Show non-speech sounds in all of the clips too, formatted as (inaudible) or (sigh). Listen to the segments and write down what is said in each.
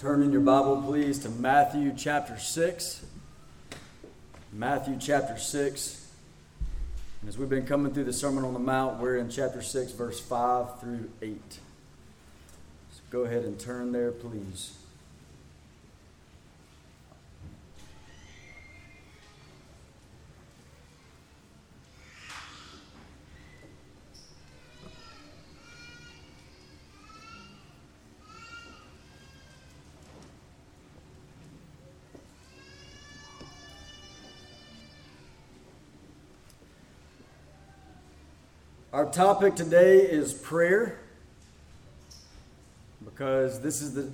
Turn in your Bible, please, to Matthew chapter 6. Matthew chapter 6. And as we've been coming through the Sermon on the Mount, we're in chapter 6, verse 5 through 8. So go ahead and turn there, please. Our topic today is prayer because this is the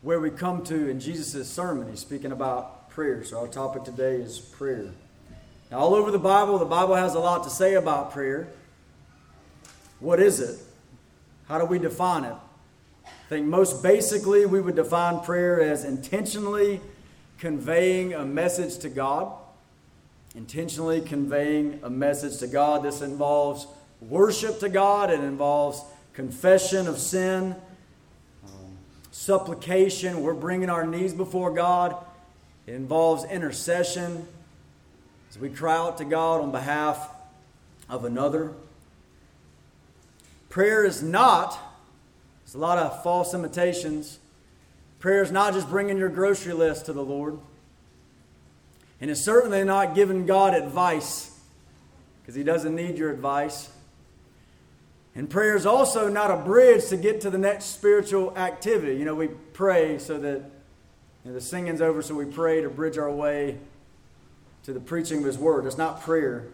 where we come to in Jesus' sermon. He's speaking about prayer. So our topic today is prayer. Now, all over the Bible, the Bible has a lot to say about prayer. What is it? How do we define it? I think most basically we would define prayer as intentionally conveying a message to God. Intentionally conveying a message to God. This involves worship to God, it involves confession of sin, um, supplication. We're bringing our knees before God. It involves intercession as we cry out to God on behalf of another. Prayer is not, there's a lot of false imitations. Prayer is not just bringing your grocery list to the Lord. And it's certainly not giving God advice because He doesn't need your advice. And prayer is also not a bridge to get to the next spiritual activity. You know, we pray so that you know, the singing's over, so we pray to bridge our way to the preaching of His Word. It's not prayer.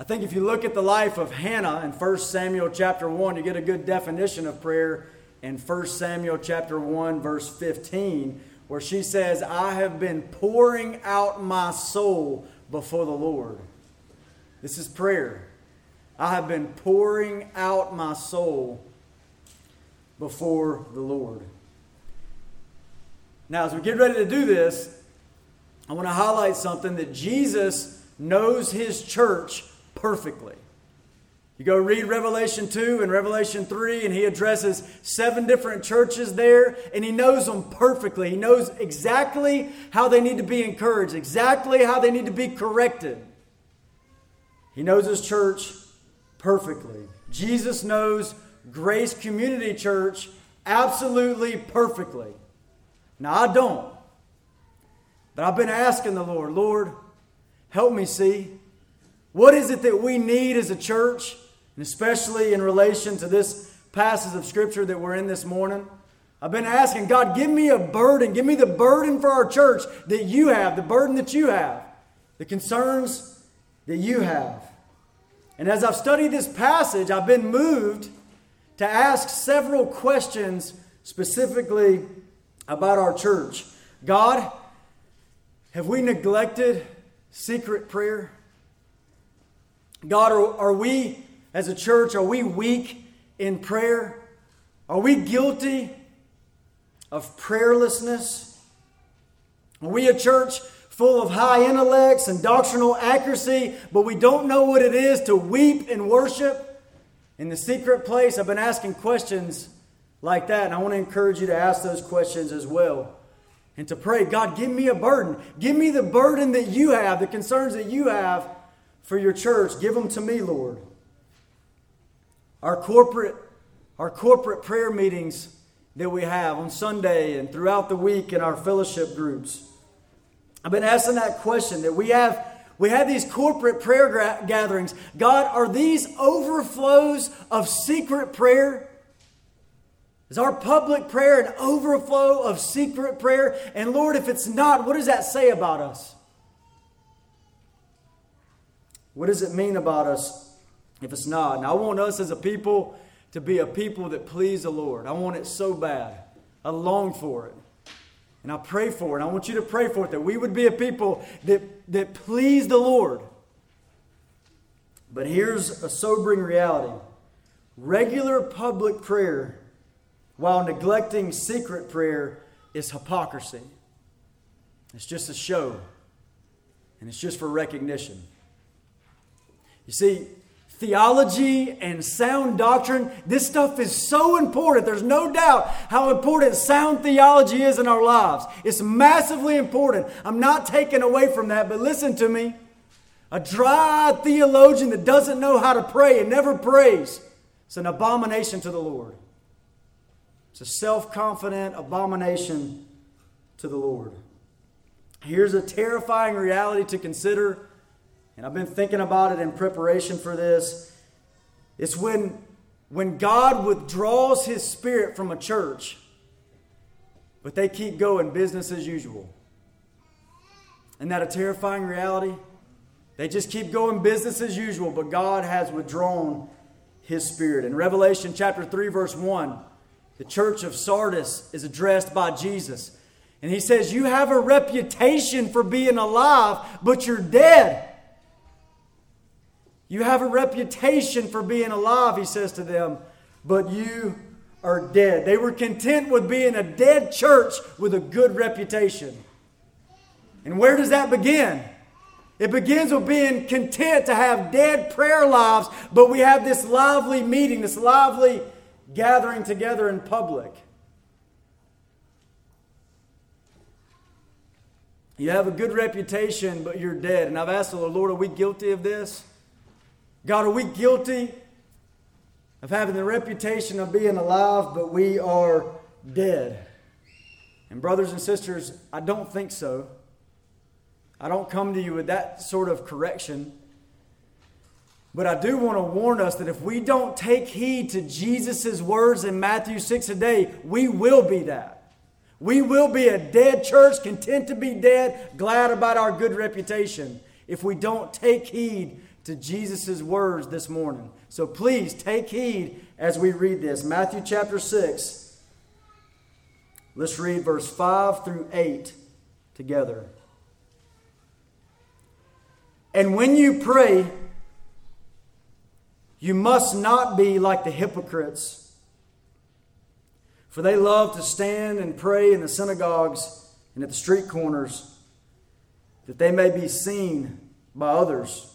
I think if you look at the life of Hannah in 1 Samuel chapter 1, you get a good definition of prayer in 1 Samuel chapter 1, verse 15, where she says, I have been pouring out my soul before the Lord. This is prayer. I have been pouring out my soul before the Lord. Now, as we get ready to do this, I want to highlight something that Jesus knows his church perfectly. You go read Revelation 2 and Revelation 3, and he addresses seven different churches there, and he knows them perfectly. He knows exactly how they need to be encouraged, exactly how they need to be corrected. He knows his church perfectly. Jesus knows Grace Community Church absolutely perfectly. Now, I don't. But I've been asking the Lord, Lord, help me see. What is it that we need as a church, and especially in relation to this passage of Scripture that we're in this morning? I've been asking, God, give me a burden. Give me the burden for our church that you have, the burden that you have, the concerns that you have. And as I've studied this passage, I've been moved to ask several questions specifically about our church. God, have we neglected secret prayer? God, are, are we as a church, are we weak in prayer? Are we guilty of prayerlessness? Are we a church full of high intellects and doctrinal accuracy, but we don't know what it is to weep and worship in the secret place. I've been asking questions like that, and I want to encourage you to ask those questions as well. And to pray, God, give me a burden. Give me the burden that you have, the concerns that you have for your church. Give them to me, Lord. Our corporate, our corporate prayer meetings that we have on Sunday and throughout the week in our fellowship groups. I've been asking that question that we have we have these corporate prayer gra- gatherings. God, are these overflows of secret prayer? Is our public prayer an overflow of secret prayer? And Lord, if it's not, what does that say about us? What does it mean about us if it's not? And I want us as a people to be a people that please the Lord. I want it so bad. I long for it. And I pray for it. I want you to pray for it that we would be a people that, that please the Lord. But here's a sobering reality regular public prayer while neglecting secret prayer is hypocrisy. It's just a show, and it's just for recognition. You see, theology and sound doctrine. This stuff is so important. There's no doubt how important sound theology is in our lives. It's massively important. I'm not taking away from that, but listen to me. A dry theologian that doesn't know how to pray and never prays, it's an abomination to the Lord. It's a self confident abomination to the Lord. Here's a terrifying reality to consider and I've been thinking about it in preparation for this. It's when, when God withdraws his spirit from a church, but they keep going business as usual. Isn't that a terrifying reality? They just keep going business as usual, but God has withdrawn his spirit. In Revelation chapter 3, verse 1, the church of Sardis is addressed by Jesus. And he says, You have a reputation for being alive, but you're dead. You have a reputation for being alive, he says to them, but you are dead. They were content with being a dead church with a good reputation. And where does that begin? It begins with being content to have dead prayer lives, but we have this lively meeting, this lively gathering together in public. You have a good reputation, but you're dead. And I've asked the Lord, are we guilty of this? God, are we guilty of having the reputation of being alive, but we are dead? And, brothers and sisters, I don't think so. I don't come to you with that sort of correction. But I do want to warn us that if we don't take heed to Jesus' words in Matthew 6 today, we will be that. We will be a dead church, content to be dead, glad about our good reputation, if we don't take heed to Jesus' words this morning. So please take heed as we read this. Matthew chapter 6. Let's read verse 5 through 8 together. And when you pray, you must not be like the hypocrites, for they love to stand and pray in the synagogues and at the street corners, that they may be seen by others.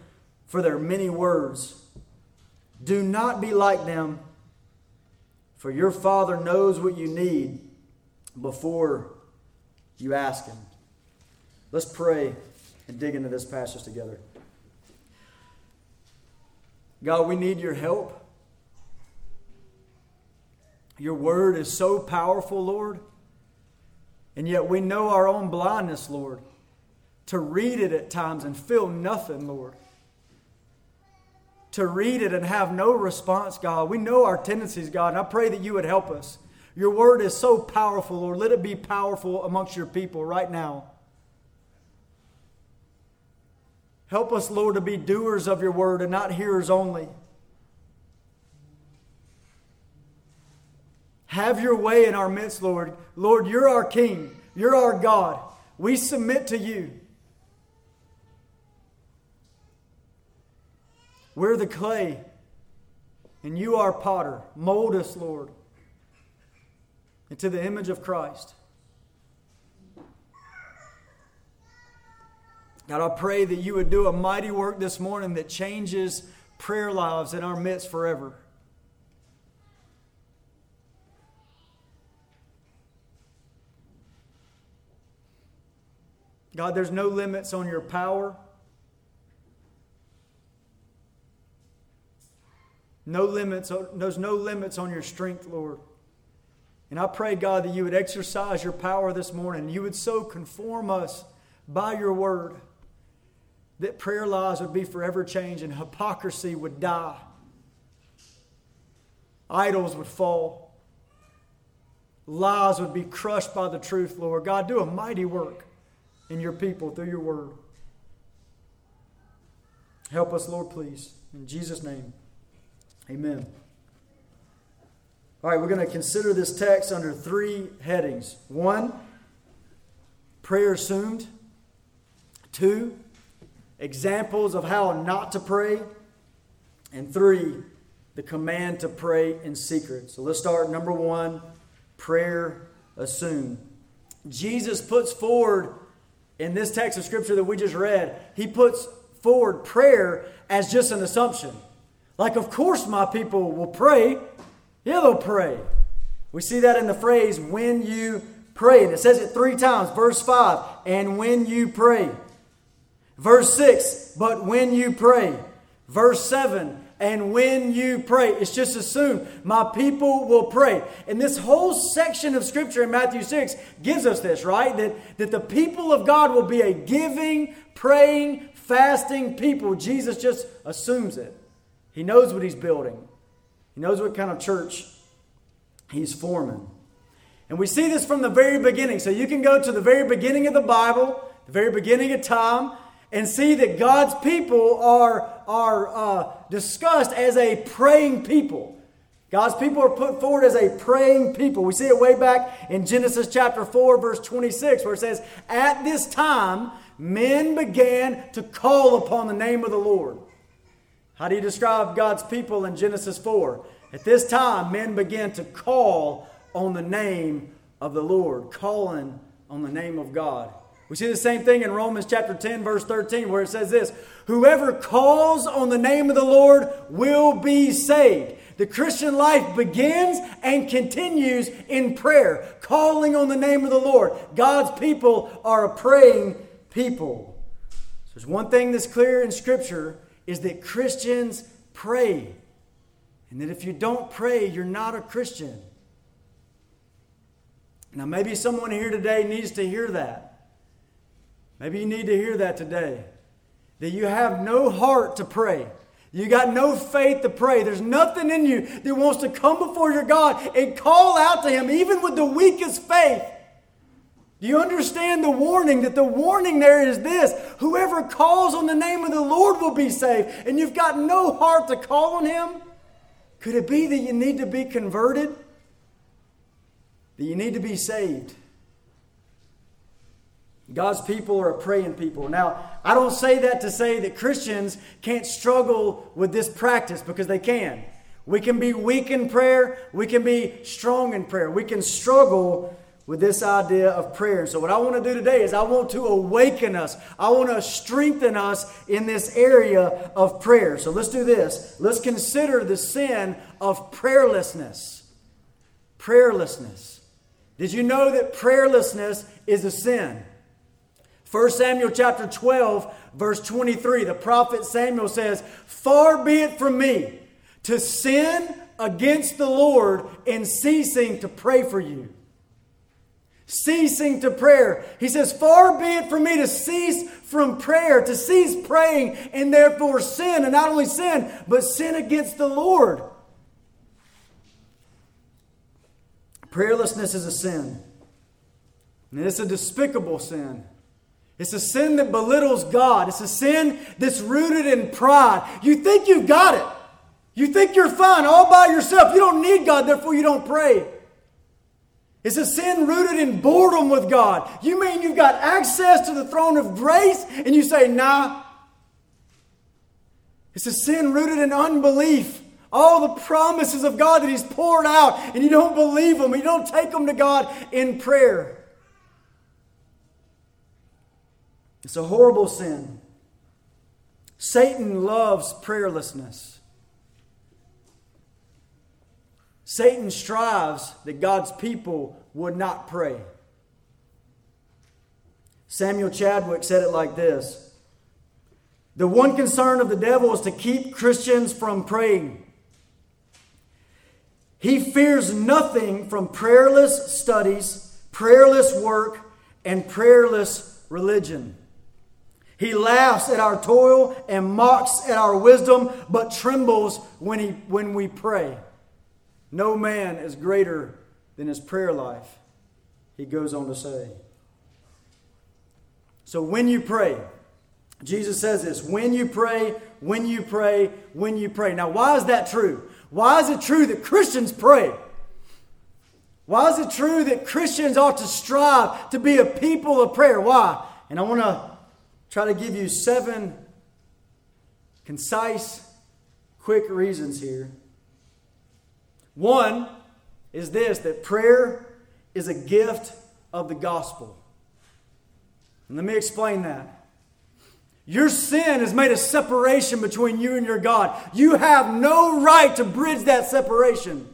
for their many words. Do not be like them, for your Father knows what you need before you ask Him. Let's pray and dig into this passage together. God, we need your help. Your word is so powerful, Lord. And yet we know our own blindness, Lord, to read it at times and feel nothing, Lord to read it and have no response, God. We know our tendencies, God, and I pray that you would help us. Your word is so powerful, Lord. Let it be powerful amongst your people right now. Help us, Lord, to be doers of your word and not hearers only. Have your way in our midst, Lord. Lord, you're our King. You're our God. We submit to you. We're the clay, and you are potter. Mold us, Lord, into the image of Christ. God, I pray that you would do a mighty work this morning that changes prayer lives in our midst forever. God, there's no limits on your power. No limits, there's no limits on your strength, Lord. And I pray, God, that you would exercise your power this morning. You would so conform us by your word that prayer lives would be forever changed and hypocrisy would die. Idols would fall. Lies would be crushed by the truth, Lord. God, do a mighty work in your people through your word. Help us, Lord, please. In Jesus' name. Amen. All right, we're going to consider this text under three headings. One, prayer assumed. Two, examples of how not to pray. And three, the command to pray in secret. So let's start number one prayer assumed. Jesus puts forward in this text of scripture that we just read, he puts forward prayer as just an assumption. Like, of course, my people will pray. Yeah, they'll pray. We see that in the phrase, when you pray. And it says it three times. Verse 5, and when you pray. Verse 6, but when you pray. Verse 7, and when you pray. It's just assumed my people will pray. And this whole section of scripture in Matthew 6 gives us this, right? That, that the people of God will be a giving, praying, fasting people. Jesus just assumes it. He knows what he's building, he knows what kind of church he's forming. And we see this from the very beginning. So you can go to the very beginning of the Bible, the very beginning of time, and see that God's people are, are uh, discussed as a praying people. God's people are put forward as a praying people. We see it way back in Genesis chapter 4, verse 26, where it says, At this time, men began to call upon the name of the Lord. How do you describe God's people in Genesis 4? At this time, men began to call on the name of the Lord, calling on the name of God. We see the same thing in Romans chapter 10, verse 13, where it says this Whoever calls on the name of the Lord will be saved. The Christian life begins and continues in prayer, calling on the name of the Lord. God's people are a praying people. So there's one thing that's clear in Scripture is that Christians pray. And that if you don't pray, you're not a Christian. Now, maybe someone here today needs to hear that. Maybe you need to hear that today. That you have no heart to pray. You got no faith to pray. There's nothing in you that wants to come before your God and call out to Him, even with the weakest faith. Do you understand the warning? That the warning there is this whoever calls on the name of the Lord will be saved. And you've got no heart to call on Him? Could it be that you need to be converted? That you need to be saved? God's people are a praying people. Now, I don't say that to say that Christians can't struggle with this practice because they can. We can be weak in prayer, we can be strong in prayer. We can struggle with this idea of prayer. So, what I want to do today is I want to awaken us, I want to strengthen us in this area of prayer. So, let's do this. Let's consider the sin of prayerlessness. Prayerlessness. Did you know that prayerlessness is a sin? 1 Samuel chapter 12, verse 23, the prophet Samuel says, Far be it from me to sin against the Lord in ceasing to pray for you. Ceasing to prayer. He says, Far be it from me to cease from prayer, to cease praying, and therefore sin, and not only sin, but sin against the Lord. Prayerlessness is a sin. And it's a despicable sin. It's a sin that belittles God. It's a sin that's rooted in pride. You think you've got it. You think you're fine all by yourself. You don't need God, therefore you don't pray. It's a sin rooted in boredom with God. You mean you've got access to the throne of grace and you say, nah. It's a sin rooted in unbelief. All the promises of God that He's poured out and you don't believe them. You don't take them to God in prayer. It's a horrible sin. Satan loves prayerlessness. Satan strives that God's people would not pray. Samuel Chadwick said it like this The one concern of the devil is to keep Christians from praying. He fears nothing from prayerless studies, prayerless work, and prayerless religion. He laughs at our toil and mocks at our wisdom, but trembles when, he, when we pray. No man is greater than his prayer life, he goes on to say. So when you pray, Jesus says this when you pray, when you pray, when you pray. Now, why is that true? Why is it true that Christians pray? Why is it true that Christians ought to strive to be a people of prayer? Why? And I want to try to give you seven concise, quick reasons here. One is this that prayer is a gift of the gospel. And let me explain that. Your sin has made a separation between you and your God. You have no right to bridge that separation.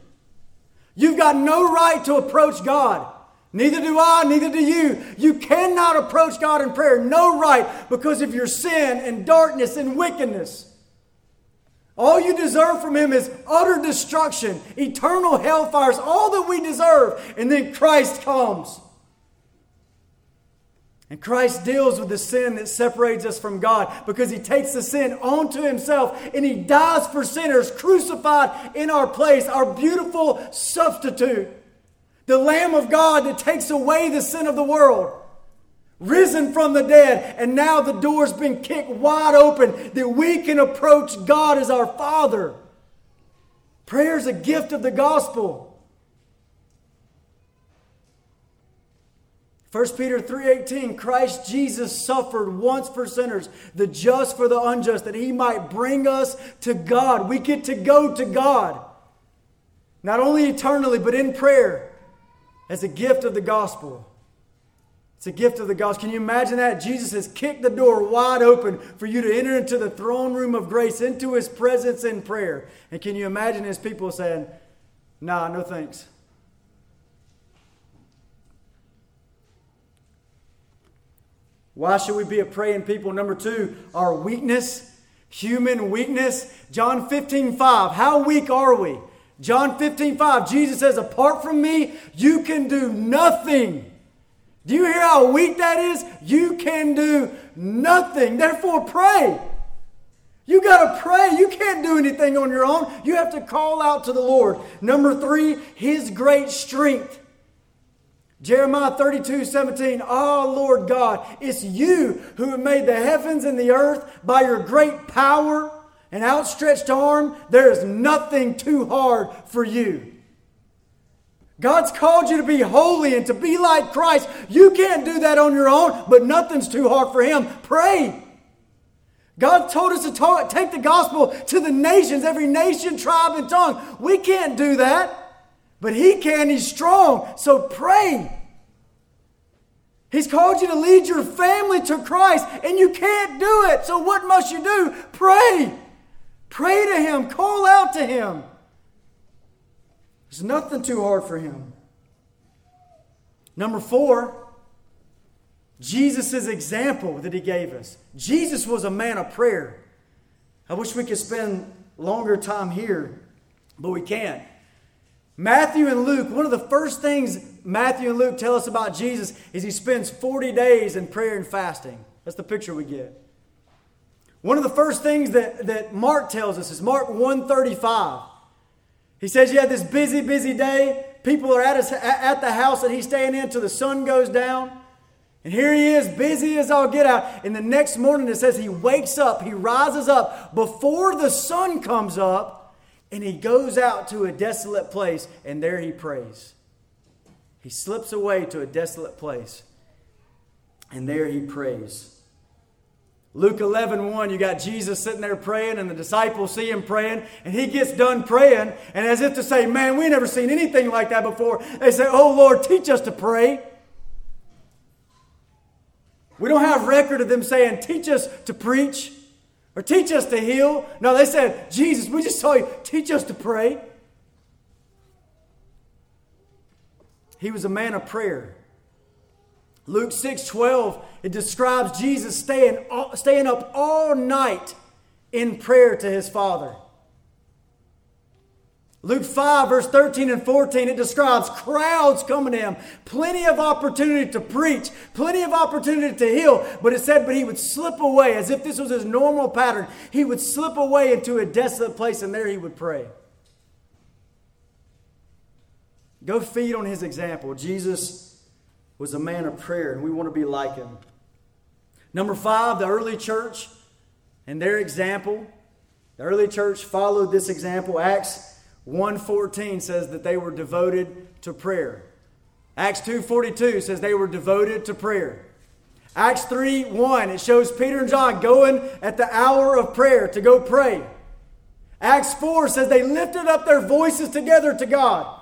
You've got no right to approach God. Neither do I, neither do you. You cannot approach God in prayer. No right because of your sin and darkness and wickedness. All you deserve from Him is utter destruction, eternal hellfires, all that we deserve. And then Christ comes. And Christ deals with the sin that separates us from God because he takes the sin onto himself and he dies for sinners, crucified in our place, our beautiful substitute the Lamb of God that takes away the sin of the world, risen from the dead, and now the door's been kicked wide open that we can approach God as our Father. Prayer is a gift of the gospel. 1 Peter 3:18 Christ Jesus suffered once for sinners the just for the unjust that he might bring us to God we get to go to God not only eternally but in prayer as a gift of the gospel. It's a gift of the gospel. Can you imagine that? Jesus has kicked the door wide open for you to enter into the throne room of grace, into his presence in prayer. And can you imagine his people saying, Nah, no thanks. Why should we be a praying people? Number two, our weakness, human weakness. John 15, 5. How weak are we? John 15, 5, Jesus says, Apart from me, you can do nothing. Do you hear how weak that is? You can do nothing. Therefore, pray. You got to pray. You can't do anything on your own. You have to call out to the Lord. Number three, His great strength. Jeremiah 32, 17. Oh, Lord God, it's you who have made the heavens and the earth by your great power an outstretched arm, there is nothing too hard for you. God's called you to be holy and to be like Christ. You can't do that on your own, but nothing's too hard for Him. Pray. God told us to talk, take the gospel to the nations, every nation, tribe, and tongue. We can't do that, but He can. He's strong. So pray. He's called you to lead your family to Christ, and you can't do it. So what must you do? Pray. Pray to Him, call out to Him. There's nothing too hard for Him. Number four, Jesus' example that He gave us. Jesus was a man of prayer. I wish we could spend longer time here, but we can't. Matthew and Luke, one of the first things Matthew and Luke tell us about Jesus is he spends 40 days in prayer and fasting. That's the picture we get. One of the first things that, that Mark tells us is Mark 135. He says, You had this busy, busy day. People are at, his, at the house that he's staying in till the sun goes down. And here he is, busy as all get out. And the next morning it says he wakes up, he rises up before the sun comes up, and he goes out to a desolate place, and there he prays. He slips away to a desolate place, and there he prays. Luke 11, 1, you got Jesus sitting there praying, and the disciples see him praying, and he gets done praying, and as if to say, Man, we never seen anything like that before, they say, Oh Lord, teach us to pray. We don't have record of them saying, Teach us to preach or teach us to heal. No, they said, Jesus, we just saw you, teach us to pray. He was a man of prayer. Luke 6 12, it describes Jesus staying, staying up all night in prayer to his Father. Luke 5, verse 13 and 14, it describes crowds coming to him, plenty of opportunity to preach, plenty of opportunity to heal. But it said, but he would slip away as if this was his normal pattern. He would slip away into a desolate place and there he would pray. Go feed on his example. Jesus was a man of prayer, and we want to be like him. Number five, the early church and their example. The early church followed this example. Acts 1:14 says that they were devoted to prayer. Acts 2:42 says they were devoted to prayer. Acts 3 1, it shows Peter and John going at the hour of prayer to go pray. Acts 4 says they lifted up their voices together to God.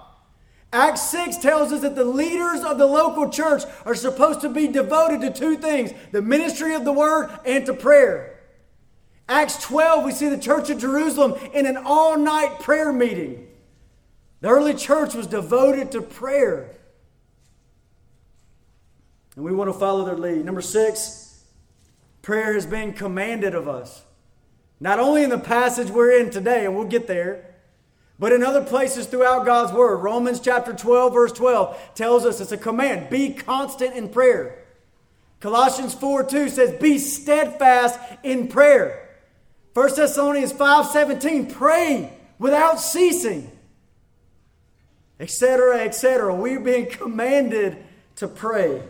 Acts 6 tells us that the leaders of the local church are supposed to be devoted to two things the ministry of the word and to prayer. Acts 12, we see the church of Jerusalem in an all night prayer meeting. The early church was devoted to prayer. And we want to follow their lead. Number six, prayer has been commanded of us. Not only in the passage we're in today, and we'll get there, but in other places throughout God's Word. Romans chapter 12, verse 12 tells us it's a command be constant in prayer. Colossians 4 2 says, Be steadfast in prayer. 1 Thessalonians 5 17, pray without ceasing, etc., etc. We're being commanded to pray.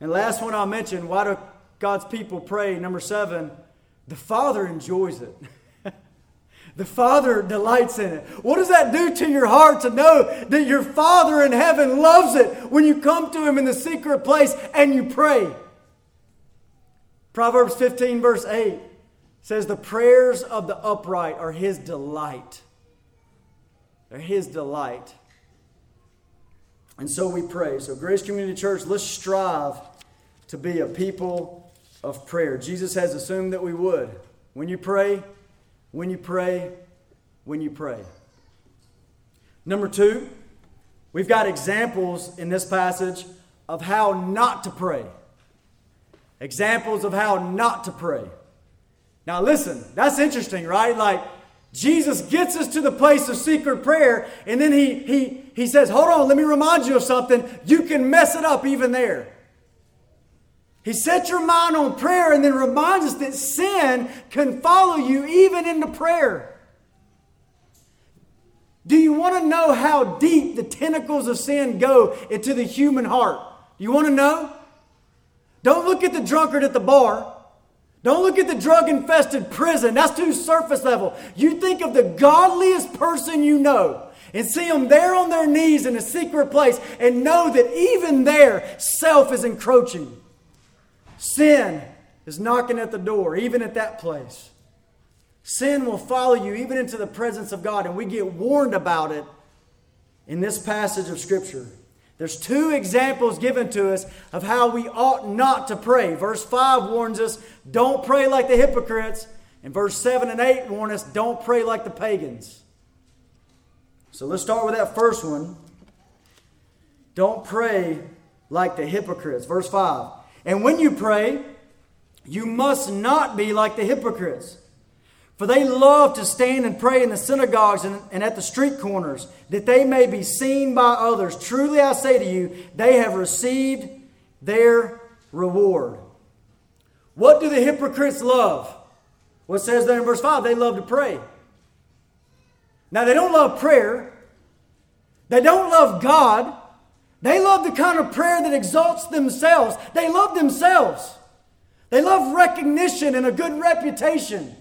And last one I'll mention why do God's people pray? Number seven, the Father enjoys it. (laughs) the Father delights in it. What does that do to your heart to know that your Father in heaven loves it when you come to Him in the secret place and you pray? Proverbs 15, verse 8 says, The prayers of the upright are His delight. They're His delight. And so we pray. So, Grace Community Church, let's strive to be a people of prayer. Jesus has assumed that we would. When you pray, when you pray, when you pray. Number two, we've got examples in this passage of how not to pray. Examples of how not to pray. Now, listen, that's interesting, right? Like, Jesus gets us to the place of secret prayer, and then he, he, he says, Hold on, let me remind you of something. You can mess it up even there. He sets your mind on prayer and then reminds us that sin can follow you even into prayer. Do you want to know how deep the tentacles of sin go into the human heart? You want to know? Don't look at the drunkard at the bar. Don't look at the drug infested prison. That's too surface level. You think of the godliest person you know and see them there on their knees in a secret place and know that even there, self is encroaching. Sin is knocking at the door, even at that place. Sin will follow you even into the presence of God, and we get warned about it in this passage of Scripture. There's two examples given to us of how we ought not to pray. Verse 5 warns us, don't pray like the hypocrites. And verse 7 and 8 warn us, don't pray like the pagans. So let's start with that first one. Don't pray like the hypocrites. Verse 5. And when you pray, you must not be like the hypocrites. For they love to stand and pray in the synagogues and, and, at the street corners, that they may be seen by others. Truly I say to you, they have received their reward. What do the hypocrites love? What says there in verse 5? They love to pray. Now, they don't love prayer, they don't love God, they love the kind of prayer that exalts themselves. They love themselves. They love recognition and a good reputation.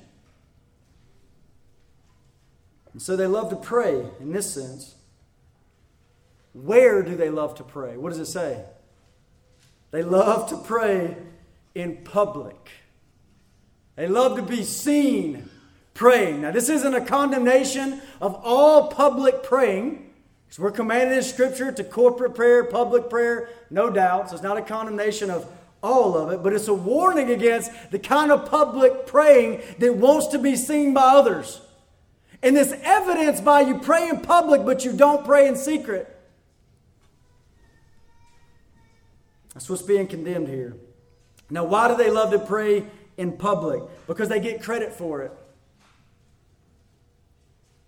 And so they love to pray in this sense. Where do they love to pray? What does it say? They love to pray in public. They love to be seen praying. Now, this isn't a condemnation of all public praying. So we're commanded in Scripture to corporate prayer, public prayer, no doubt. So it's not a condemnation of all of it, but it's a warning against the kind of public praying that wants to be seen by others. And this evidence by you pray in public, but you don't pray in secret. That's what's being condemned here. Now, why do they love to pray in public? Because they get credit for it.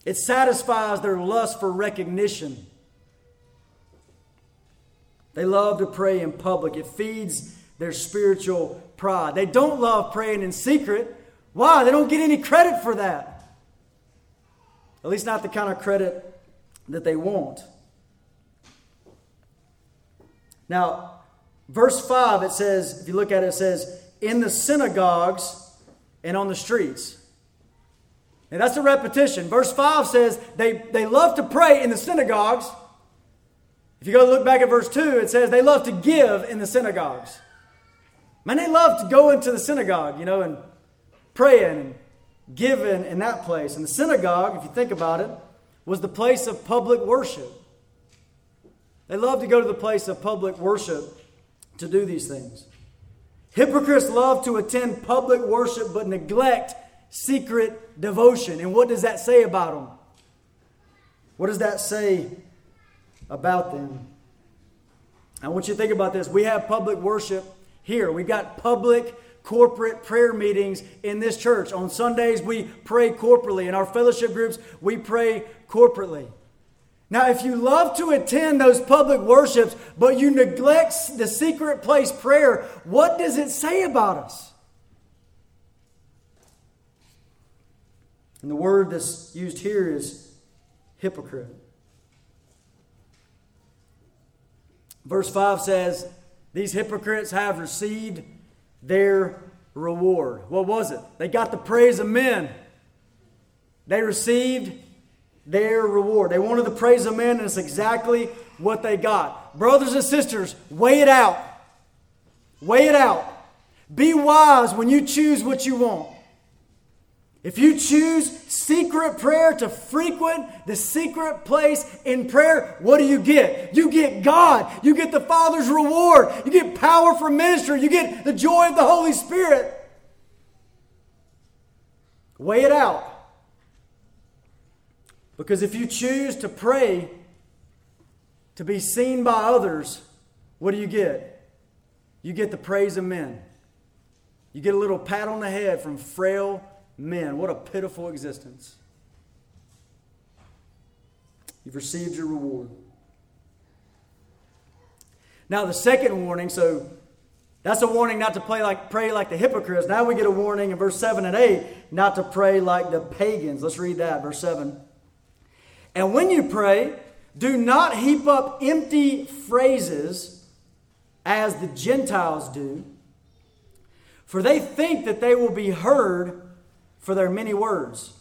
It satisfies their lust for recognition. They love to pray in public. It feeds their spiritual pride. They don't love praying in secret. Why? They don't get any credit for that. At least not the kind of credit that they want. Now, verse 5, it says, if you look at it, it says, in the synagogues and on the streets. And that's a repetition. Verse 5 says they, they love to pray in the synagogues. If you go look back at verse 2, it says they love to give in the synagogues. Man, they love to go into the synagogue, you know, and praying and giving in that place. And the synagogue, if you think about it, was the place of public worship. They love to go to the place of public worship to do these things. Hypocrites love to attend public worship but neglect secret devotion. And what does that say about them? What does that say about them? I want you to think about this. We have public worship here, we've got public corporate prayer meetings in this church. On Sundays, we pray corporately. In our fellowship groups, we pray corporately. Now, if you love to attend those public worships, but you neglect the secret place prayer, what does it say about us? And the word that's used here is hypocrite. Verse 5 says, These hypocrites have received their reward. What was it? They got the praise of men. They received their reward. They wanted the praise of men, and it's exactly what they got. Brothers and sisters, weigh it out. Weigh it out. Be wise when you choose what you want. If you choose secret prayer to frequent the secret place in prayer, what do you get? You get God. You get the Father's reward. You get power for ministry. You get the joy of the Holy Spirit. Weigh it out. Because if you choose to pray to be seen by others, what do you get? You get the praise of men. You get a little pat on the head from frail men. What a pitiful existence. You've received your reward. Now, the second warning, so that's a warning not to pray like, pray like the hypocrites. Now we get a warning in verse 7 and 8 not to pray like the pagans. Let's read that, verse 7. And when you pray, do not heap up empty phrases as the Gentiles do, for they think that they will be heard for their many words.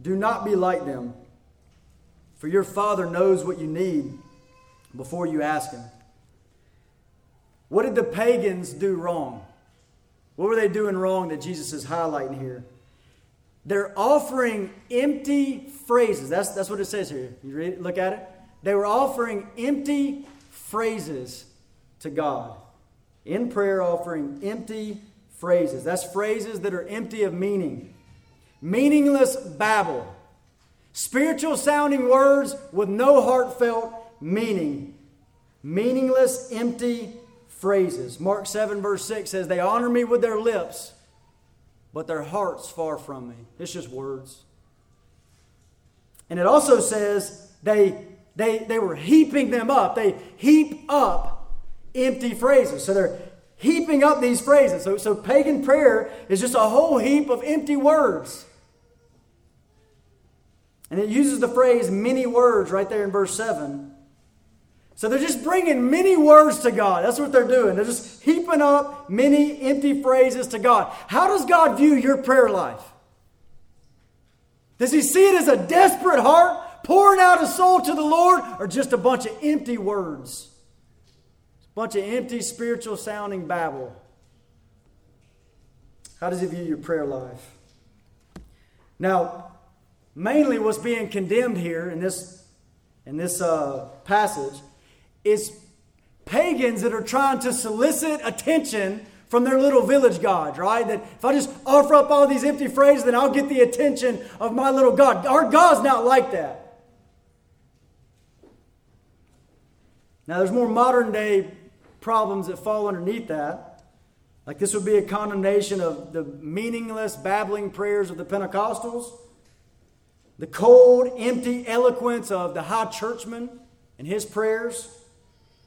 Do not be like them, for your Father knows what you need before you ask Him. What did the pagans do wrong? What were they doing wrong that Jesus is highlighting here? They're offering empty phrases. That's, that's what it says here. You read, look at it. They were offering empty phrases to God. In prayer, offering empty phrases. That's phrases that are empty of meaning. Meaningless babble. Spiritual sounding words with no heartfelt meaning. Meaningless, empty phrases. Mark 7, verse 6 says, They honor me with their lips but their heart's far from me. It's just words. And it also says they, they, they were heaping them up. They heap up empty phrases. So they're heaping up these phrases. So, so pagan prayer is just a whole heap of empty words. And it uses the phrase many words right there in verse 7. So they're just bringing many words to God. That's what they're doing. They're just heaping up many empty phrases to God. How does God view your prayer life? Does he see it as a desperate heart pouring out his soul to the Lord or just a bunch of empty words? Bunch of empty spiritual sounding babble. How does he view your prayer life? Now, mainly what's being condemned here in this, in this uh, passage is pagans that are trying to solicit attention from their little village gods, right? That if I just offer up all these empty phrases, then I'll get the attention of my little God. Our God's not like that. Now, there's more modern day problems that fall underneath that. Like this would be a condemnation of the meaningless, babbling prayers of the Pentecostals, the cold, empty eloquence of the high churchman and his prayers.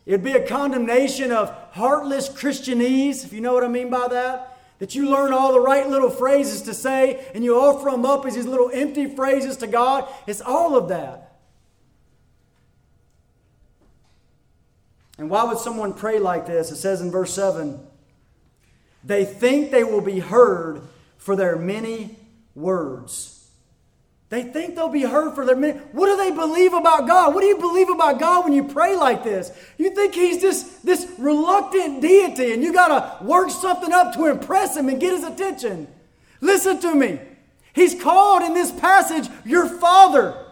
It'd be a condemnation of heartless Christianese, if you know what I mean by that. That you learn all the right little phrases to say and you offer them up as these little empty phrases to God. It's all of that. And why would someone pray like this? It says in verse 7 they think they will be heard for their many words. They think they'll be heard for their many. What do they believe about God? What do you believe about God when you pray like this? You think He's this, this reluctant deity and you got to work something up to impress Him and get His attention. Listen to me. He's called in this passage your Father.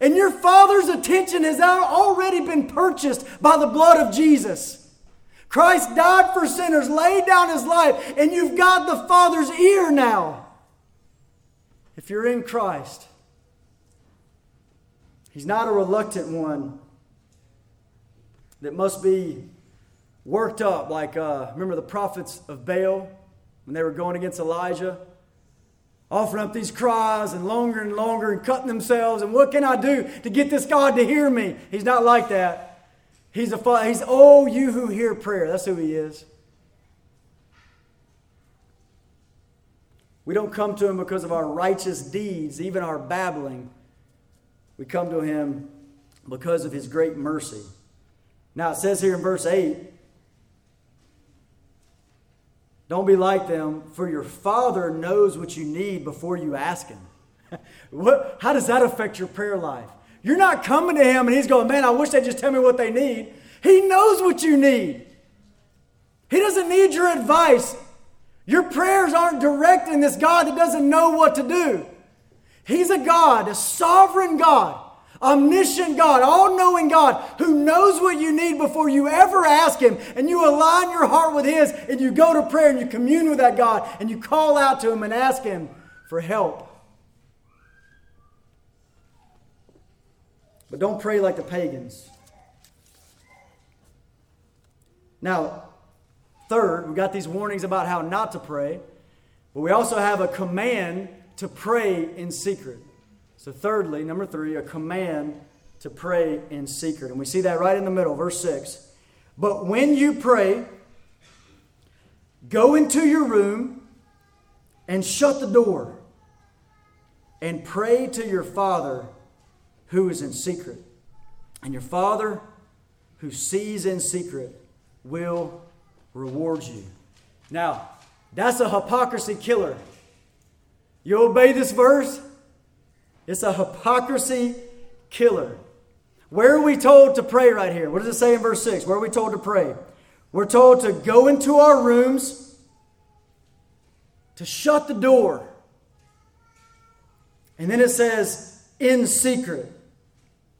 And your Father's attention has already been purchased by the blood of Jesus. Christ died for sinners, laid down His life, and you've got the Father's ear now. If you're in Christ, He's not a reluctant one that must be worked up like, uh, remember the prophets of Baal when they were going against Elijah? Offering up these cries and longer and longer and cutting themselves. And what can I do to get this God to hear me? He's not like that. He's a he's oh you who hear prayer. That's who he is. We don't come to Him because of our righteous deeds, even our babbling. We come to Him because of His great mercy. Now, it says here in verse 8 don't be like them, for your Father knows what you need before you ask Him. (laughs) what, how does that affect your prayer life? You're not coming to Him and He's going, Man, I wish they'd just tell me what they need. He knows what you need. He doesn't need your advice. Your prayers aren't directing this God that doesn't know what to do. He's a God, a sovereign God, omniscient God, all knowing God who knows what you need before you ever ask Him. And you align your heart with His and you go to prayer and you commune with that God and you call out to Him and ask Him for help. But don't pray like the pagans. Now, Third, we got these warnings about how not to pray, but we also have a command to pray in secret. So, thirdly, number three, a command to pray in secret. And we see that right in the middle, verse 6. But when you pray, go into your room and shut the door and pray to your Father who is in secret. And your Father who sees in secret will reward you. Now, that's a hypocrisy killer. You obey this verse? It's a hypocrisy killer. Where are we told to pray right here? What does it say in verse 6? Where are we told to pray? We're told to go into our rooms, to shut the door. And then it says, in secret.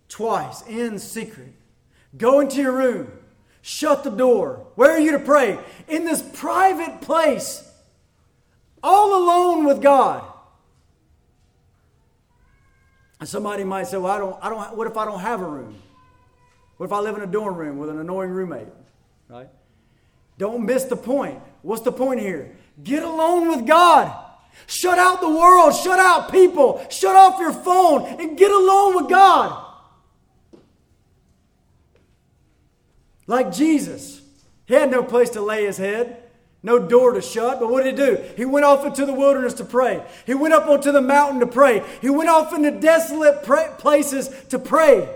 Twice, in secret. Go into your room. Shut the door. Where are you to pray? In this private place, all alone with God. And somebody might say, "Well, I don't, I don't. What if I don't have a room? What if I live in a dorm room with an annoying roommate?" Right? Don't miss the point. What's the point here? Get alone with God. Shut out the world. Shut out people. Shut off your phone and get alone with God. Like Jesus. He had no place to lay his head, no door to shut. But what did he do? He went off into the wilderness to pray. He went up onto the mountain to pray. He went off into desolate places to pray.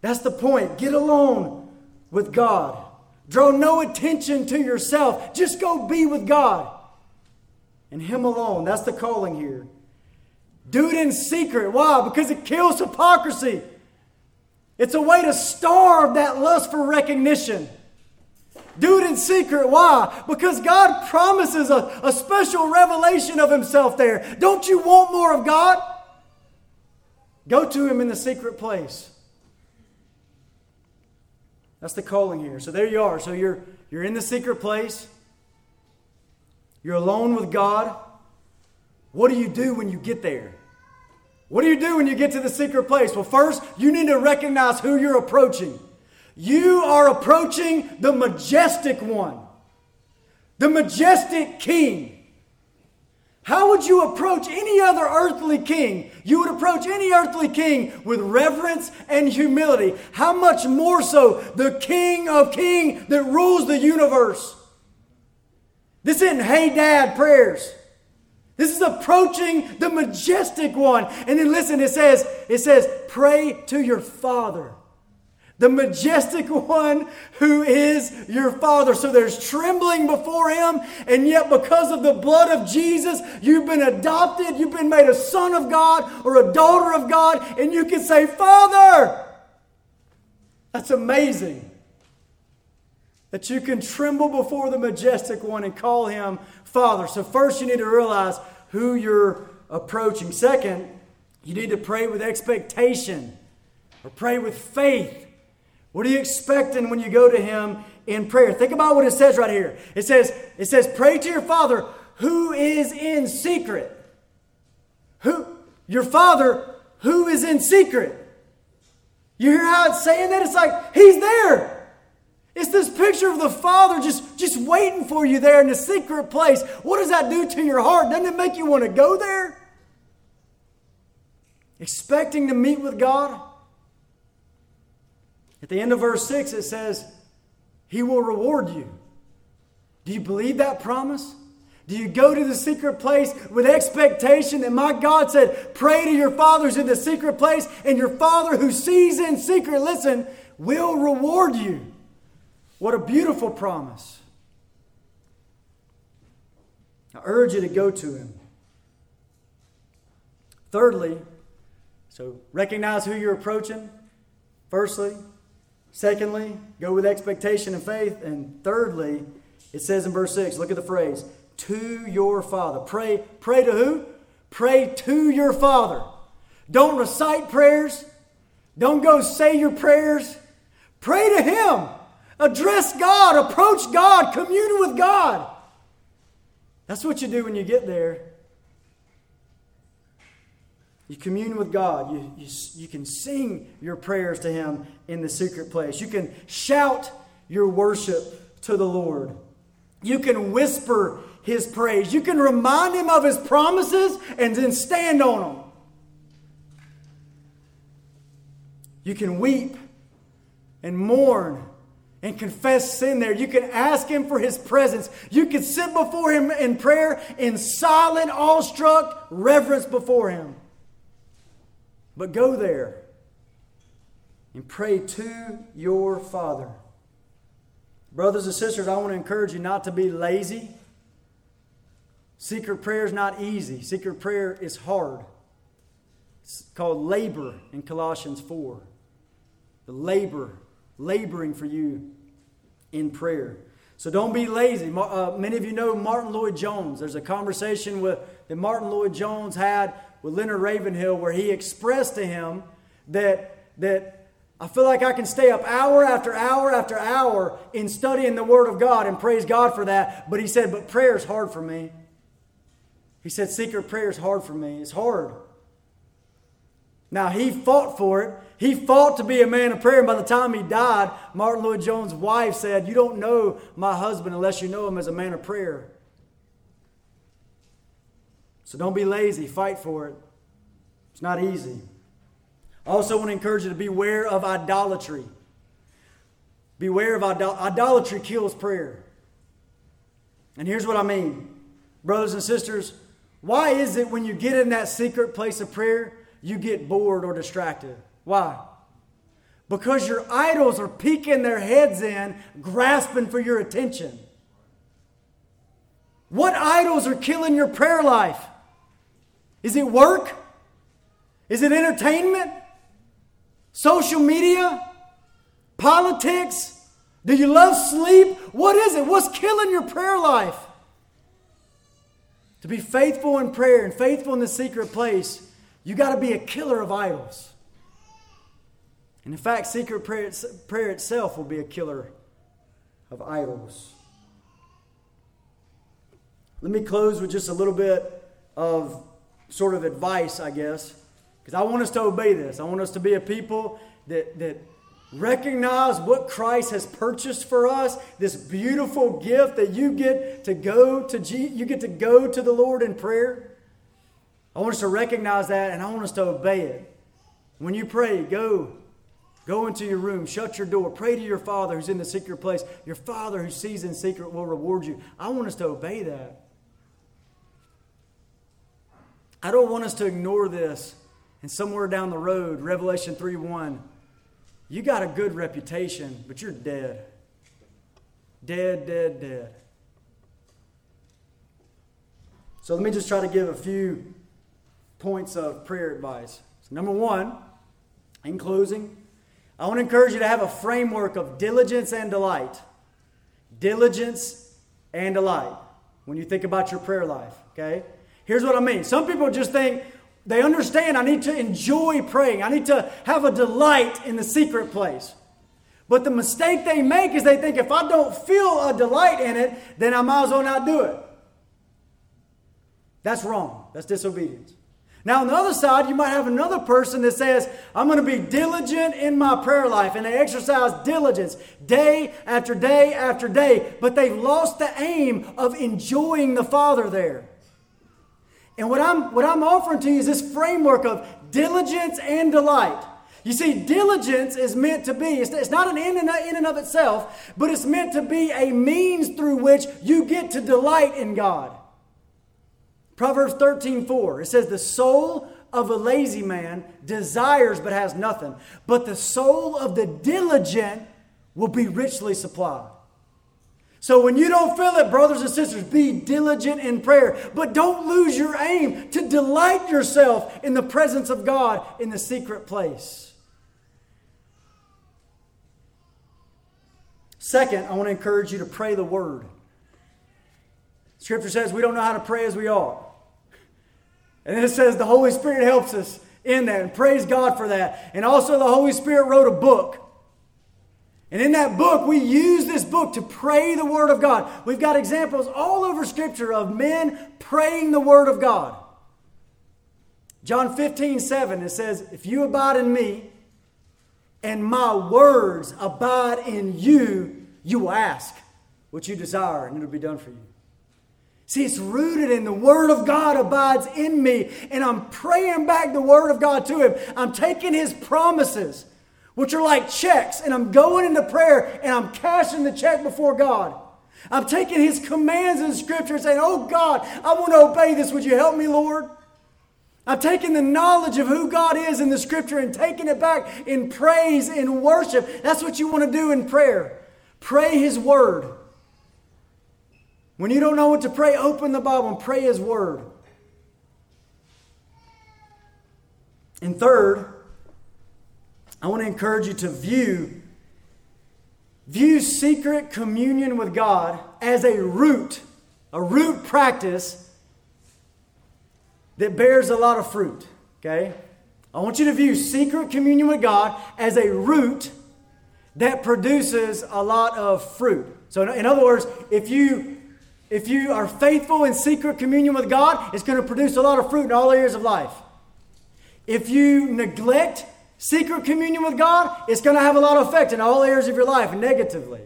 That's the point. Get alone with God. Draw no attention to yourself. Just go be with God and Him alone. That's the calling here. Do it in secret. Why? Because it kills hypocrisy. It's a way to starve that lust for recognition. Do it in secret. Why? Because God promises a, a special revelation of Himself there. Don't you want more of God? Go to Him in the secret place. That's the calling here. So there you are. So you're, you're in the secret place, you're alone with God. What do you do when you get there? What do you do when you get to the secret place? Well, first, you need to recognize who you're approaching. You are approaching the majestic one, the majestic king. How would you approach any other earthly king? You would approach any earthly king with reverence and humility. How much more so the King of Kings that rules the universe? This isn't hey dad prayers. This is approaching the majestic one. And then listen, it says, it says, pray to your Father. The majestic one who is your Father. So there's trembling before Him, and yet because of the blood of Jesus, you've been adopted, you've been made a son of God or a daughter of God, and you can say, Father. That's amazing. That you can tremble before the majestic one and call him Father. So, first, you need to realize who you're approaching. Second, you need to pray with expectation or pray with faith. What are you expecting when you go to him in prayer? Think about what it says right here. It says, it says, pray to your father who is in secret. Who your father who is in secret. You hear how it's saying that? It's like he's there. It's this picture of the Father just, just waiting for you there in the secret place. What does that do to your heart? Doesn't it make you want to go there? Expecting to meet with God? At the end of verse 6, it says, He will reward you. Do you believe that promise? Do you go to the secret place with expectation that my God said, Pray to your fathers in the secret place, and your Father who sees in secret, listen, will reward you? What a beautiful promise. I urge you to go to Him. Thirdly, so recognize who you're approaching. Firstly, Secondly, go with expectation and faith. And thirdly, it says in verse 6, look at the phrase, to your Father. Pray, pray to who? Pray to your Father. Don't recite prayers. Don't go say your prayers. Pray to Him. Address God. Approach God. Commune with God. That's what you do when you get there. You commune with God. You, you, you can sing your prayers to Him in the secret place. You can shout your worship to the Lord. You can whisper His praise. You can remind Him of His promises and then stand on them. You can weep and mourn and confess sin there. You can ask Him for His presence. You can sit before Him in prayer in silent, awestruck reverence before Him. But go there and pray to your Father. Brothers and sisters, I want to encourage you not to be lazy. Secret prayer is not easy, secret prayer is hard. It's called labor in Colossians 4. The labor, laboring for you in prayer. So don't be lazy. Uh, many of you know Martyn Lloyd-Jones. There's a conversation with, that Martyn Lloyd-Jones had with Leonard Ravenhill where he expressed to him that, that I feel like I can stay up hour after hour after hour in studying the Word of God and praise God for that. But he said, but prayer is hard for me. He said, secret prayer is hard for me. It's hard. Now, he fought for it. He fought to be a man of prayer. And by the time he died, Martyn Lloyd-Jones' wife said, You don't know my husband unless you know him as a man of prayer. So don't be lazy, fight for it. It's not easy. I also want to encourage you to beware of idolatry. Beware of idol- idolatry kills prayer. And here's what I mean. Brothers and sisters, why is it when you get in that secret place of prayer, you get bored or distracted? Why? Because your idols are peeking their heads in, grasping for your attention. What idols are killing your prayer life? Is it work? Is it entertainment? Social media? Politics? Do you love sleep? What is it? What's killing your prayer life? To be faithful in prayer and faithful in the secret place, you got to be a killer of idols. And in fact, secret prayer, prayer itself will be a killer of idols. Let me close with just a little bit of sort of advice, I guess, because I want us to obey this. I want us to be a people that, that recognize what Christ has purchased for us, this beautiful gift that you get to go to G- you get to go to the Lord in prayer. I want us to recognize that and I want us to obey it. When you pray, go Go into your room, shut your door, pray to your Father who's in the secret place. Your Father who sees in secret will reward you. I want us to obey that. I don't want us to ignore this. And somewhere down the road, Revelation 3 1, you got a good reputation, but you're dead. Dead, dead, dead. So let me just try to give a few points of prayer advice. So number one, in closing, I want to encourage you to have a framework of diligence and delight. Diligence and delight when you think about your prayer life, okay? Here's what I mean. Some people just think they understand I need to enjoy praying, I need to have a delight in the secret place. But the mistake they make is they think if I don't feel a delight in it, then I might as well not do it. That's wrong. That's disobedience. Now, on the other side, you might have another person that says, I'm going to be diligent in my prayer life, and they exercise diligence day after day after day, but they've lost the aim of enjoying the Father there. And what I'm, what I'm offering to you is this framework of diligence and delight. You see, diligence is meant to be, it's, not an end in and of itself, but it's meant to be a means through which you get to delight in God. Proverbs 13 4, it says, The soul of a lazy man desires but has nothing, but the soul of the diligent will be richly supplied. So when you don't feel it, brothers and sisters, be diligent in prayer, but don't lose your aim to delight yourself in the presence of God in the secret place. Second, I want to encourage you to pray the word. Scripture says we don't know how to pray as we ought. And then it says the Holy Spirit helps us in that, and praise God for that. And also, the Holy Spirit wrote a book. And in that book, we use this book to pray the Word of God. We've got examples all over Scripture of men praying the Word of God. John 15, 7, it says, If you abide in me and my words abide in you, you will ask what you desire, and it'll be done for you. See, it's rooted in the Word of God abides in me, and I'm praying back the Word of God to Him. I'm taking His promises, which are like checks, and I'm going into prayer and I'm cashing the check before God. I'm taking His commands in Scripture and saying, Oh God, I want to obey this. Would you help me, Lord? I'm taking the knowledge of who God is in the Scripture and taking it back in praise, and worship. That's what you want to do in prayer. Pray His Word. When you don't know what to pray, open the Bible and pray His Word. And third, I want to encourage you to view view secret communion with God as a root, a root practice that bears a lot of fruit. Okay? I want you to view secret communion with God as a root that produces a lot of fruit. So, in other words, if you if you are faithful in secret communion with God, it's going to produce a lot of fruit in all areas of life. If you neglect secret communion with God, it's going to have a lot of effect in all areas of your life negatively.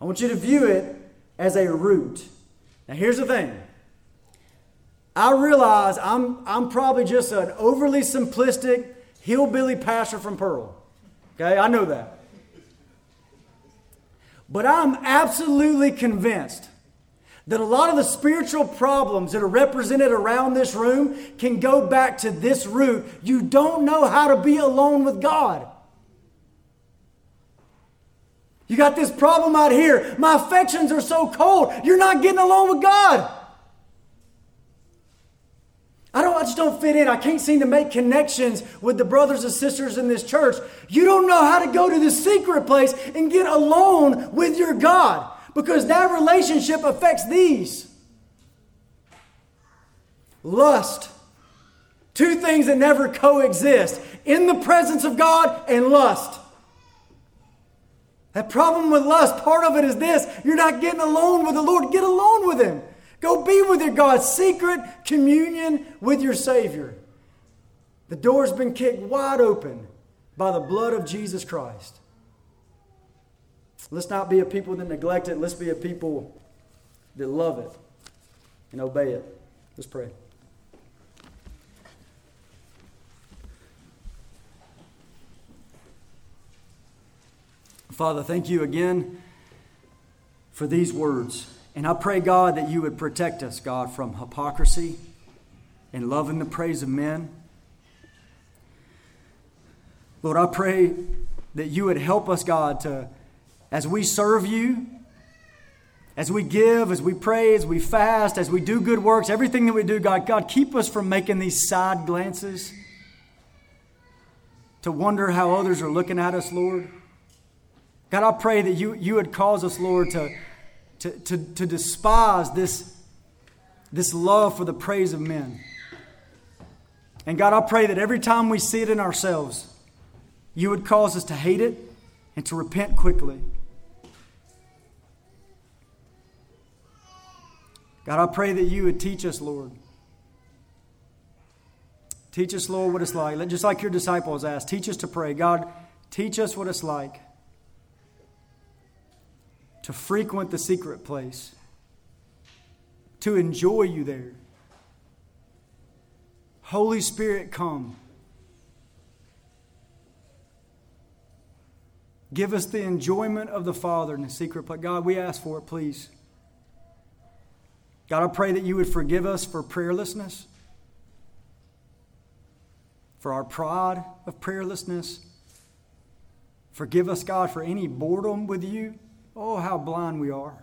I want you to view it as a root. Now, here's the thing. I realize I'm, I'm probably just an overly simplistic hillbilly pastor from Pearl. Okay, I know that. But I'm absolutely convinced that a lot of the spiritual problems that are represented around this room can go back to this root. You don't know how to be alone with God. You got this problem out here. My affections are so cold. You're not getting along with God. I don't I just don't fit in. I can't seem to make connections with the brothers and sisters in this church. You don't know how to go to the secret place and get alone with your God because that relationship affects these lust. Two things that never coexist in the presence of God and lust. That problem with lust, part of it is this you're not getting alone with the Lord. Get alone with Him. Go be with your God. Secret communion with your Savior. The door's been kicked wide open by the blood of Jesus Christ. Let's not be a people that neglect it. Let's be a people that love it and obey it. Let's pray. Father, thank you again for these words. And I pray, God, that you would protect us, God, from hypocrisy and loving the praise of men. Lord, I pray that you would help us, God, to as we serve you, as we give, as we pray, as we fast, as we do good works, everything that we do, God, God, keep us from making these side glances to wonder how others are looking at us, Lord. God, I pray that you, you would cause us, Lord, to, to, to, to despise this, this love for the praise of men. And God, I pray that every time we see it in ourselves, you would cause us to hate it and to repent quickly. God, I pray that you would teach us, Lord. Teach us, Lord, what it's like. Just like your disciples asked, teach us to pray. God, teach us what it's like to frequent the secret place, to enjoy you there. Holy Spirit, come. Give us the enjoyment of the Father in the secret place. God, we ask for it, please. God, I pray that you would forgive us for prayerlessness, for our pride of prayerlessness. Forgive us, God, for any boredom with you. Oh, how blind we are.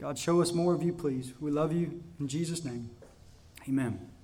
God, show us more of you, please. We love you. In Jesus' name, amen.